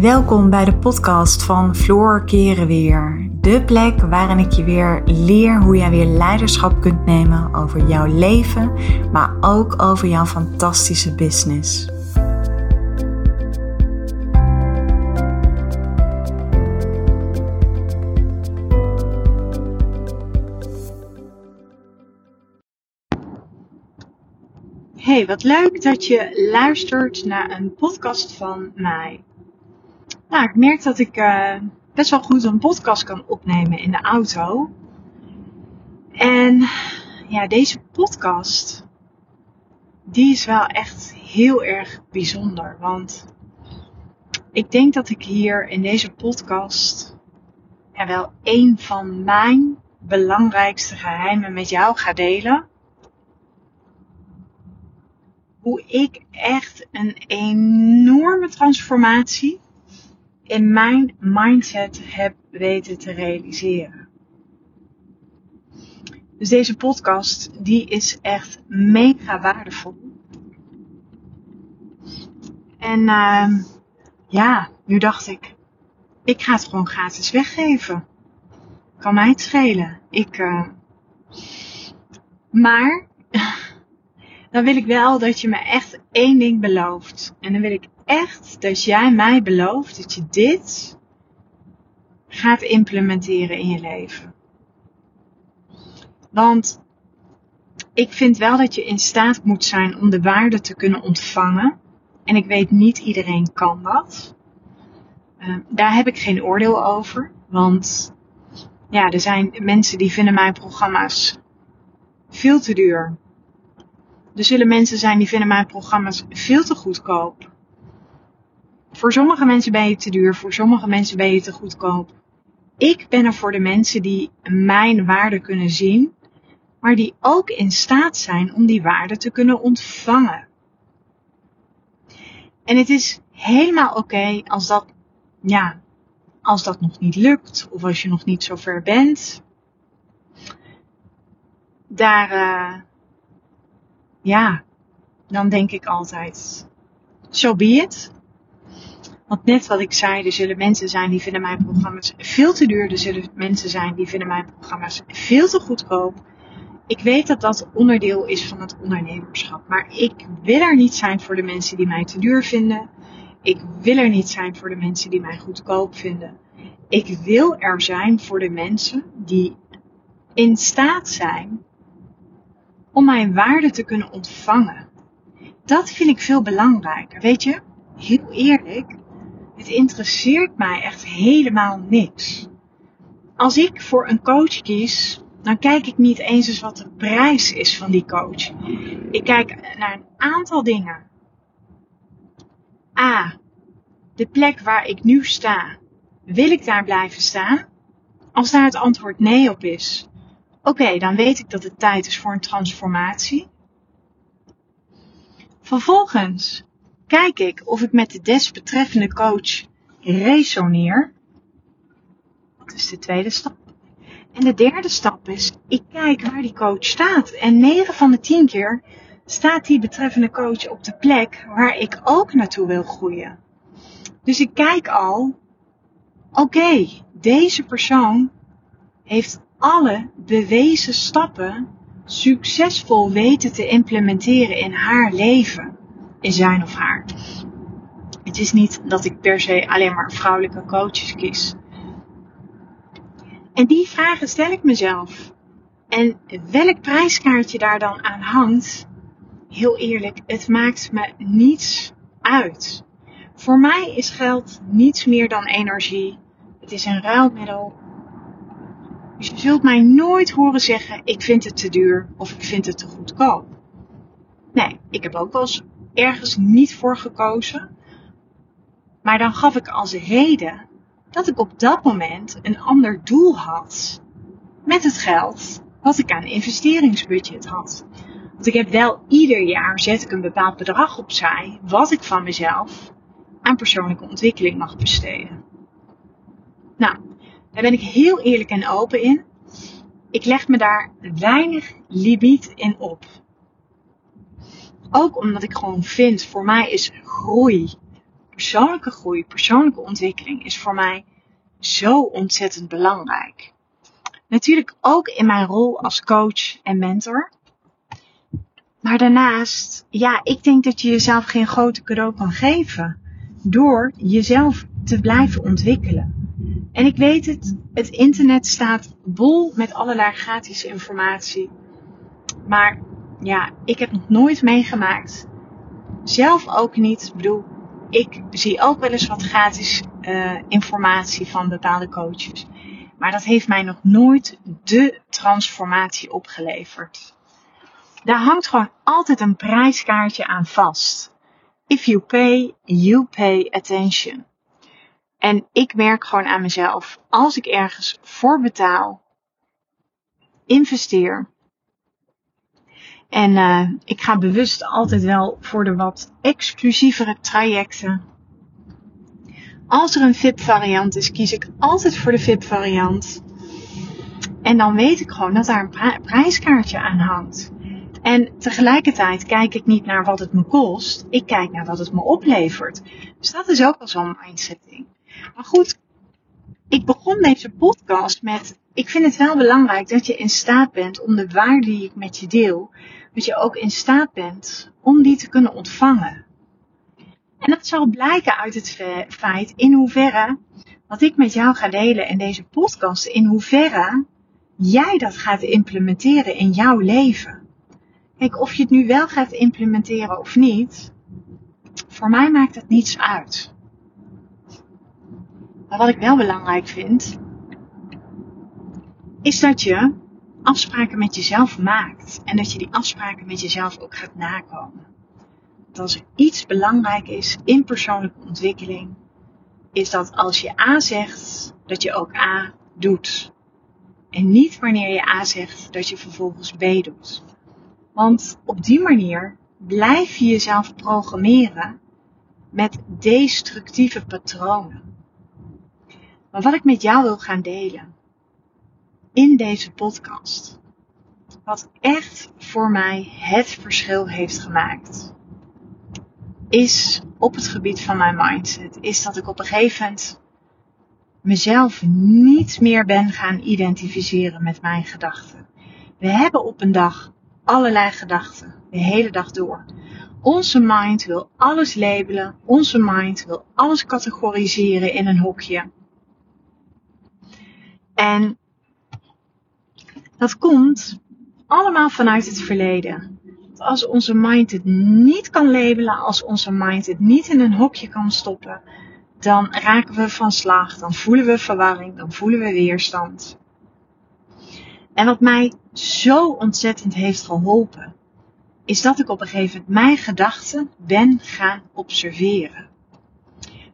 Welkom bij de podcast van Floor Keren Weer. De plek waarin ik je weer leer hoe jij weer leiderschap kunt nemen over jouw leven, maar ook over jouw fantastische business. Hey, wat leuk dat je luistert naar een podcast van mij. Nou, ik merk dat ik uh, best wel goed een podcast kan opnemen in de auto. En ja, deze podcast, die is wel echt heel erg bijzonder. Want ik denk dat ik hier in deze podcast ja, wel een van mijn belangrijkste geheimen met jou ga delen. Hoe ik echt een enorme transformatie in mijn mindset heb weten te realiseren. Dus deze podcast, die is echt mega waardevol. En uh, ja, nu dacht ik, ik ga het gewoon gratis weggeven. Kan mij het schelen. Ik, uh, maar dan wil ik wel dat je me echt één ding belooft. En dan wil ik echt dat jij mij belooft dat je dit gaat implementeren in je leven. Want ik vind wel dat je in staat moet zijn om de waarde te kunnen ontvangen. En ik weet niet iedereen kan dat. Uh, daar heb ik geen oordeel over. Want ja, er zijn mensen die vinden mijn programma's veel te duur. Er zullen mensen zijn die vinden mijn programma's veel te goedkoop. Voor sommige mensen ben je te duur, voor sommige mensen ben je te goedkoop. Ik ben er voor de mensen die mijn waarde kunnen zien, maar die ook in staat zijn om die waarde te kunnen ontvangen. En het is helemaal oké als dat, ja, als dat nog niet lukt of als je nog niet zo ver bent. Daar, uh, ja, dan denk ik altijd, so be it. Want net wat ik zei, er zullen mensen zijn die vinden mijn programma's veel te duur. Er zullen mensen zijn die vinden mijn programma's veel te goedkoop. Ik weet dat dat onderdeel is van het ondernemerschap. Maar ik wil er niet zijn voor de mensen die mij te duur vinden. Ik wil er niet zijn voor de mensen die mij goedkoop vinden. Ik wil er zijn voor de mensen die in staat zijn om mijn waarde te kunnen ontvangen. Dat vind ik veel belangrijker. Weet je, heel eerlijk, het interesseert mij echt helemaal niks. Als ik voor een coach kies, dan kijk ik niet eens eens wat de prijs is van die coach. Ik kijk naar een aantal dingen. A. De plek waar ik nu sta. Wil ik daar blijven staan? Als daar het antwoord nee op is, oké, dan weet ik dat het tijd is voor een transformatie. Vervolgens kijk ik of ik met de desbetreffende coach resoneer. Dat is de tweede stap. En de derde stap is, ik kijk waar die coach staat. En 9 van de 10 keer staat die betreffende coach op de plek waar ik ook naartoe wil groeien. Dus ik kijk al, oké, deze persoon heeft alle bewezen stappen succesvol weten te implementeren in haar leven in zijn of haar. Het is niet dat ik per se alleen maar vrouwelijke coaches kies. En die vragen stel ik mezelf. En welk prijskaartje daar dan aan hangt, heel eerlijk, het maakt me niets uit. Voor mij is geld niets meer dan energie. Het is een ruilmiddel. Dus je zult mij nooit horen zeggen: ik vind het te duur of ik vind het te goedkoop. Nee, ik heb ook wel eens ergens niet voor gekozen. Maar dan gaf ik als reden dat ik op dat moment een ander doel had met het geld wat ik aan investeringsbudget had. Want ik heb wel ieder jaar zet ik een bepaald bedrag opzij wat ik van mezelf aan persoonlijke ontwikkeling mag besteden. Nou, daar ben ik heel eerlijk en open in. Ik leg me daar weinig limiet in op. Ook omdat ik gewoon vind, voor mij is groei persoonlijke groei, persoonlijke ontwikkeling is voor mij zo ontzettend belangrijk. Natuurlijk ook in mijn rol als coach en mentor. Maar daarnaast, ja, ik denk dat je jezelf geen grote cadeau kan geven door jezelf te blijven ontwikkelen. En ik weet het, het internet staat bol met allerlei gratis informatie. Maar ja, ik heb nog nooit meegemaakt. Zelf ook niet. Ik bedoel, ik zie ook wel eens wat gratis uh, informatie van bepaalde coaches. Maar dat heeft mij nog nooit de transformatie opgeleverd. Daar hangt gewoon altijd een prijskaartje aan vast. If you pay, you pay attention. En ik merk gewoon aan mezelf, als ik ergens voor betaal, investeer. En uh, ik ga bewust altijd wel voor de wat exclusievere trajecten. Als er een VIP variant is, kies ik altijd voor de VIP variant. En dan weet ik gewoon dat daar een prijskaartje aan hangt. En tegelijkertijd kijk ik niet naar wat het me kost. Ik kijk naar wat het me oplevert. Dus dat is ook wel zo'n mindsetting. Maar goed, ik begon deze podcast met. Ik vind het wel belangrijk dat je in staat bent om de waarde die ik met je deel, dat je ook in staat bent om die te kunnen ontvangen. En dat zal blijken uit het feit in hoeverre wat ik met jou ga delen in deze podcast, in hoeverre jij dat gaat implementeren in jouw leven. Kijk, of je het nu wel gaat implementeren of niet, voor mij maakt het niets uit. Maar wat ik wel belangrijk vind, is dat je afspraken met jezelf maakt. En dat je die afspraken met jezelf ook gaat nakomen. Want als er iets belangrijk is in persoonlijke ontwikkeling, is dat als je A zegt, dat je ook A doet. En niet wanneer je A zegt, dat je vervolgens B doet. Want op die manier blijf je jezelf programmeren met destructieve patronen. Maar wat ik met jou wil gaan delen in deze podcast, wat echt voor mij het verschil heeft gemaakt, is op het gebied van mijn mindset, is dat ik op een gegeven moment mezelf niet meer ben gaan identificeren met mijn gedachten. We hebben op een dag allerlei gedachten, de hele dag door. Onze mind wil alles labelen, onze mind wil alles categoriseren in een hokje. En dat komt allemaal vanuit het verleden. Als onze mind het niet kan labelen, als onze mind het niet in een hokje kan stoppen, dan raken we van slag, dan voelen we verwarring, dan voelen we weerstand. En wat mij zo ontzettend heeft geholpen, is dat ik op een gegeven moment mijn gedachten ben gaan observeren.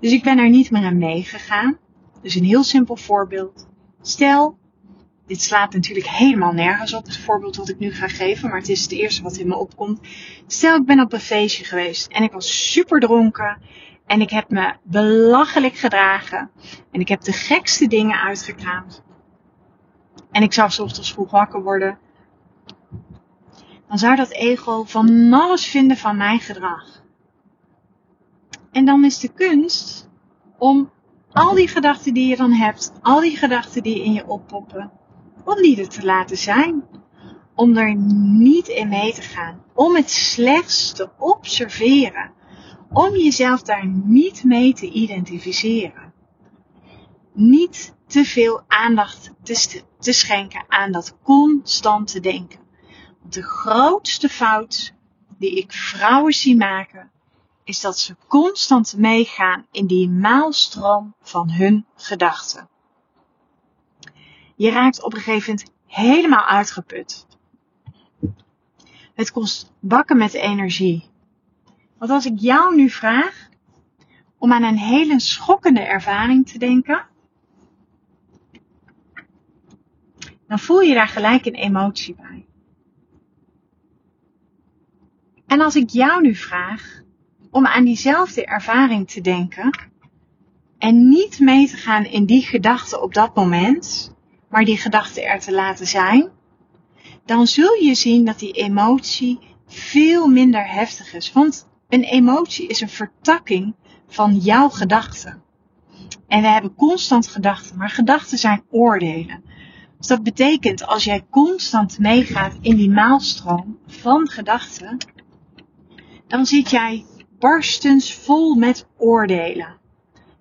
Dus ik ben er niet meer aan meegegaan. Dus een heel simpel voorbeeld. Stel, dit slaat natuurlijk helemaal nergens op, het voorbeeld wat ik nu ga geven, maar het is het eerste wat in me opkomt. Stel, ik ben op een feestje geweest en ik was super dronken en ik heb me belachelijk gedragen en ik heb de gekste dingen uitgekraamd. En ik zou ochtends vroeg wakker worden. Dan zou dat ego van alles vinden van mijn gedrag. En dan is de kunst om al die gedachten die je dan hebt, al die gedachten die in je oppoppen, om die er te laten zijn. Om er niet in mee te gaan. Om het slechts te observeren. Om jezelf daar niet mee te identificeren. Niet te veel aandacht te, schenken aan dat constante denken. Want de grootste fout die ik vrouwen zie maken, is dat ze constant meegaan in die maalstroom van hun gedachten. Je raakt op een gegeven moment helemaal uitgeput. Het kost bakken met energie. Want als ik jou nu vraag om aan een hele schokkende ervaring te denken, dan voel je daar gelijk een emotie bij. En als ik jou nu vraag om aan diezelfde ervaring te denken en niet mee te gaan in die gedachten op dat moment, maar die gedachten er te laten zijn, dan zul je zien dat die emotie veel minder heftig is. Want een emotie is een vertakking van jouw gedachten. En we hebben constant gedachten, maar gedachten zijn oordelen. Dus dat betekent als jij constant meegaat in die maalstroom van gedachten, dan zit jij barstens vol met oordelen.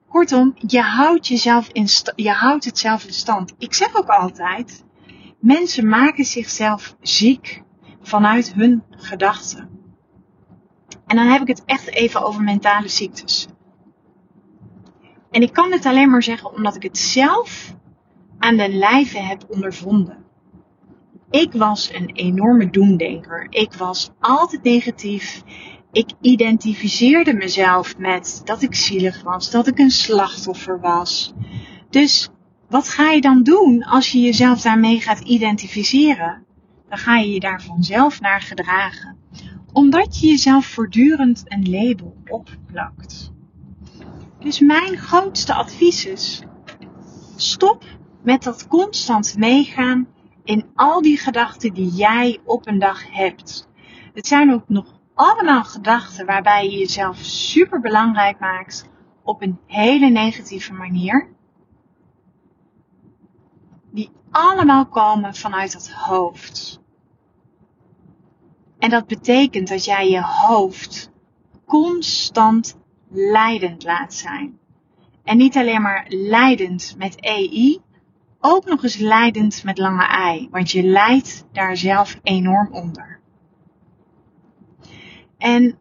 Kortom, je houdt, jezelf in je houdt het zelf in stand. Ik zeg ook altijd, mensen maken zichzelf ziek vanuit hun gedachten. En dan heb ik het echt even over mentale ziektes. En ik kan het alleen maar zeggen omdat ik het zelf aan de lijve heb ondervonden. Ik was een enorme doemdenker. Ik was altijd negatief. Ik identificeerde mezelf met dat ik zielig was, dat ik een slachtoffer was. Dus wat ga je dan doen als je jezelf daarmee gaat identificeren? Dan ga je je daar vanzelf naar gedragen. Omdat je jezelf voortdurend een label opplakt. Dus mijn grootste advies is: stop met dat constant meegaan in al die gedachten die jij op een dag hebt. Het zijn ook nog allemaal gedachten waarbij je jezelf super belangrijk maakt op een hele negatieve manier. Die allemaal komen vanuit het hoofd. En dat betekent dat jij je hoofd constant leidend laat zijn. En niet alleen maar leidend met EI, ook nog eens leidend met lange I, want je leidt daar zelf enorm onder. En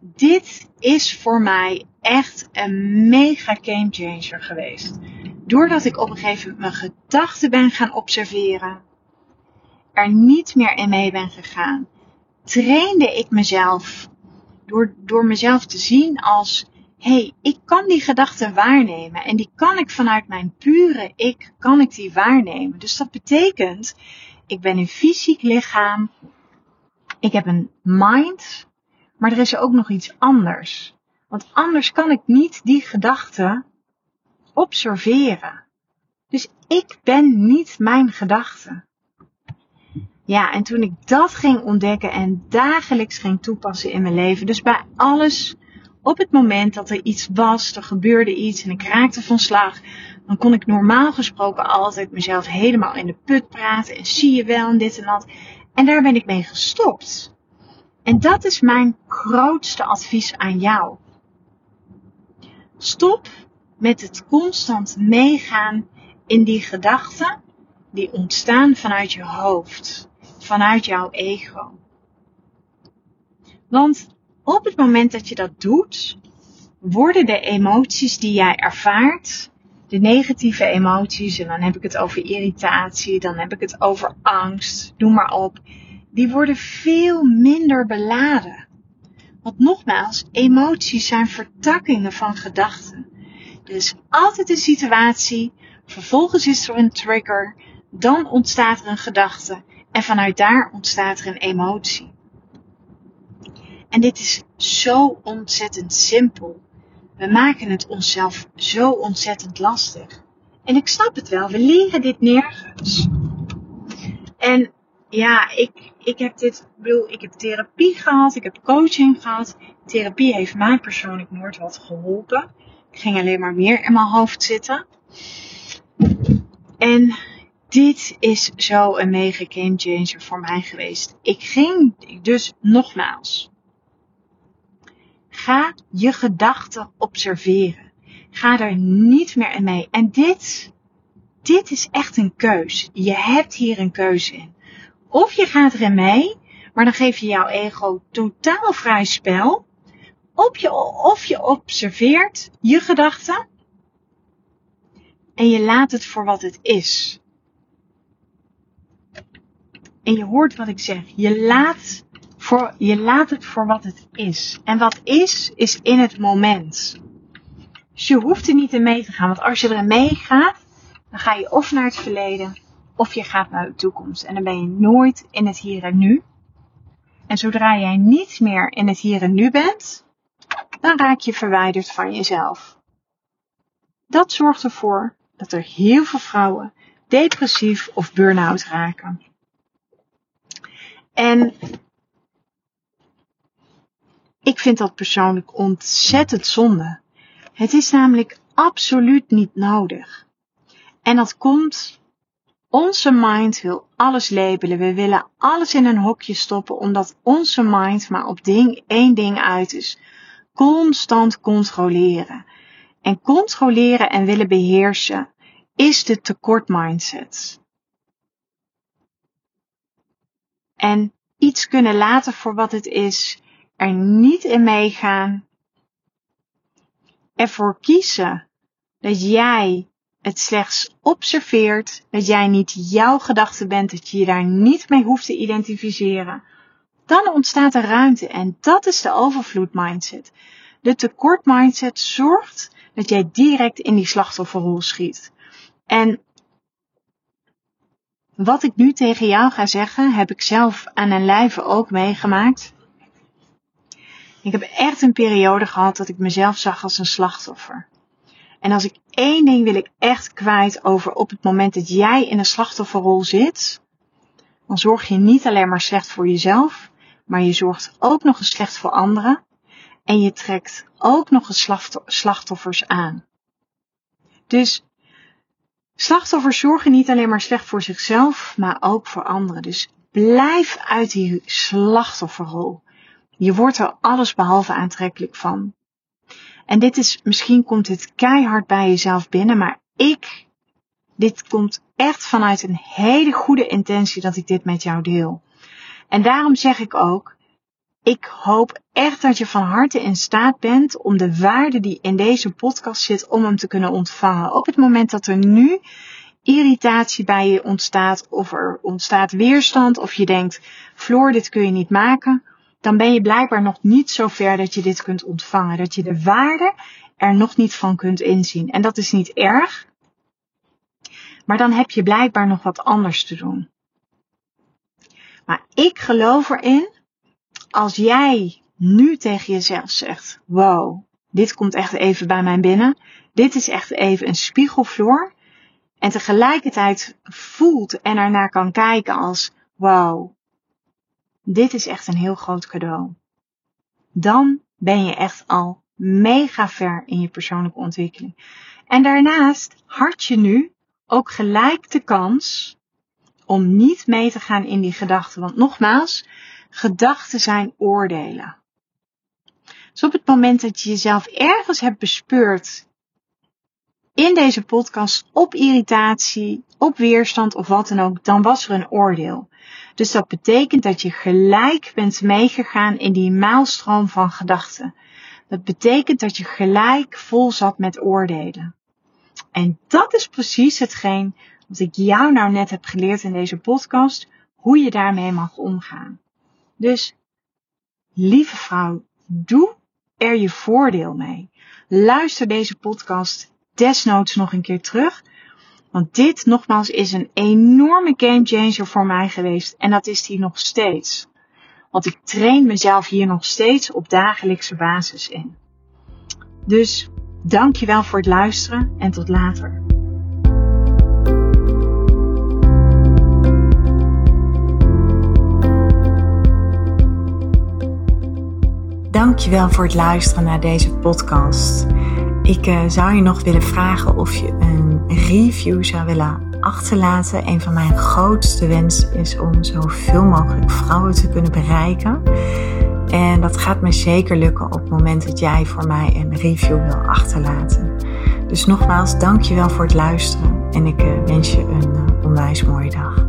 dit is voor mij echt een mega game changer geweest. Doordat ik op een gegeven moment mijn gedachten ben gaan observeren, er niet meer in mee ben gegaan, trainde ik mezelf door, door mezelf te zien als, hé, hey, ik kan die gedachten waarnemen en die kan ik vanuit mijn pure ik, kan ik die waarnemen. Dus dat betekent, ik ben een fysiek lichaam, ik heb een mind, maar er is ook nog iets anders. Want anders kan ik niet die gedachten observeren. Dus ik ben niet mijn gedachten. Ja, en toen ik dat ging ontdekken en dagelijks ging toepassen in mijn leven, dus bij alles, op het moment dat er iets was, er gebeurde iets en ik raakte van slag, dan kon ik normaal gesproken altijd mezelf helemaal in de put praten en zie je wel en dit en dat. En daar ben ik mee gestopt. En dat is mijn grootste advies aan jou. Stop met het constant meegaan in die gedachten die ontstaan vanuit je hoofd, vanuit jouw ego. Want op het moment dat je dat doet, worden de emoties die jij ervaart, de negatieve emoties, en dan heb ik het over irritatie, dan heb ik het over angst, noem maar op, die worden veel minder beladen. Want nogmaals, emoties zijn vertakkingen van gedachten. Er is altijd een situatie, vervolgens is er een trigger, dan ontstaat er een gedachte en vanuit daar ontstaat er een emotie. En dit is zo ontzettend simpel. We maken het onszelf zo ontzettend lastig. En ik snap het wel, we leren dit nergens. En ja, ik, ik heb dit, ik ik heb therapie gehad, ik heb coaching gehad. Therapie heeft mij persoonlijk nooit wat geholpen. Ik ging alleen maar meer in mijn hoofd zitten. En dit is zo een mega game changer voor mij geweest. Ik ging dus nogmaals. Ga je gedachten observeren. Ga er niet meer in mee. En dit, dit is echt een keus. Je hebt hier een keuze in. Of je gaat erin mee, maar dan geef je jouw ego totaal vrij spel. Of je, of je observeert je gedachten en je laat het voor wat het is. En je hoort wat ik zeg. Je laat, voor, je laat het voor wat het is. En wat is, is in het moment. Dus je hoeft er niet in mee te gaan. Want als je erin meegaat, dan ga je of naar het verleden of je gaat naar de toekomst. En dan ben je nooit in het hier en nu. En zodra jij niet meer in het hier en nu bent, dan raak je verwijderd van jezelf. Dat zorgt ervoor dat er heel veel vrouwen depressief of burn-out raken. En ik vind dat persoonlijk ontzettend zonde. Het is namelijk absoluut niet nodig. En dat komt, onze mind wil alles labelen. We willen alles in een hokje stoppen, omdat onze mind maar op ding, één ding uit is. Constant controleren. En controleren en willen beheersen is de tekort mindset. En iets kunnen laten voor wat het is, er niet in meegaan, ervoor kiezen dat jij het slechts observeert, dat jij niet jouw gedachte bent, dat je je daar niet mee hoeft te identificeren, dan ontstaat er ruimte en dat is de overvloed mindset. De tekort mindset zorgt dat jij direct in die slachtofferrol schiet. En wat ik nu tegen jou ga zeggen, heb ik zelf aan een lijve ook meegemaakt. Ik heb echt een periode gehad dat ik mezelf zag als een slachtoffer. En als ik één ding wil ik echt kwijt over op het moment dat jij in een slachtofferrol zit, dan zorg je niet alleen maar slecht voor jezelf, maar je zorgt ook nog eens slecht voor anderen. En je trekt ook nog eens slachtoffers aan. Dus slachtoffers zorgen niet alleen maar slecht voor zichzelf, maar ook voor anderen. Dus blijf uit die slachtofferrol. Je wordt er alles behalve aantrekkelijk van. En dit is, misschien komt dit keihard bij jezelf binnen, maar ik, dit komt echt vanuit een hele goede intentie dat ik dit met jou deel. En daarom zeg ik ook, ik hoop echt dat je van harte in staat bent om de waarde die in deze podcast zit, om hem te kunnen ontvangen. Op het moment dat er nu irritatie bij je ontstaat, of er ontstaat weerstand, of je denkt, Floor, dit kun je niet maken, dan ben je blijkbaar nog niet zo ver dat je dit kunt ontvangen. Dat je de waarde er nog niet van kunt inzien. En dat is niet erg. Maar dan heb je blijkbaar nog wat anders te doen. Maar ik geloof erin, als jij nu tegen jezelf zegt, wow, dit komt echt even bij mij binnen. Dit is echt even een spiegelvloer. En tegelijkertijd voelt en ernaar kan kijken als, wow, dit is echt een heel groot cadeau. Dan ben je echt al mega ver in je persoonlijke ontwikkeling. En daarnaast had je nu ook gelijk de kans om niet mee te gaan in die gedachten. Want nogmaals, gedachten zijn oordelen. Dus op het moment dat je jezelf ergens hebt bespeurd in deze podcast op irritatie, op weerstand of wat dan ook, dan was er een oordeel. Dus dat betekent dat je gelijk bent meegegaan in die maalstroom van gedachten. Dat betekent dat je gelijk vol zat met oordelen. En dat is precies hetgeen wat ik jou nou net heb geleerd in deze podcast, hoe je daarmee mag omgaan. Dus, lieve vrouw, doe er je voordeel mee. Luister deze podcast desnoods nog een keer terug. Want dit nogmaals is een enorme game changer voor mij geweest. En dat is die nog steeds. Want ik train mezelf hier nog steeds op dagelijkse basis in. Dus dankjewel voor het luisteren en tot later. Dankjewel voor het luisteren naar deze podcast. Ik uh, zou je nog willen vragen of je een review zou willen achterlaten. Een van mijn grootste wensen is om zoveel mogelijk vrouwen te kunnen bereiken. En dat gaat me zeker lukken op het moment dat jij voor mij een review wil achterlaten. Dus nogmaals, dankjewel voor het luisteren en ik uh, wens je een uh, onwijs mooie dag.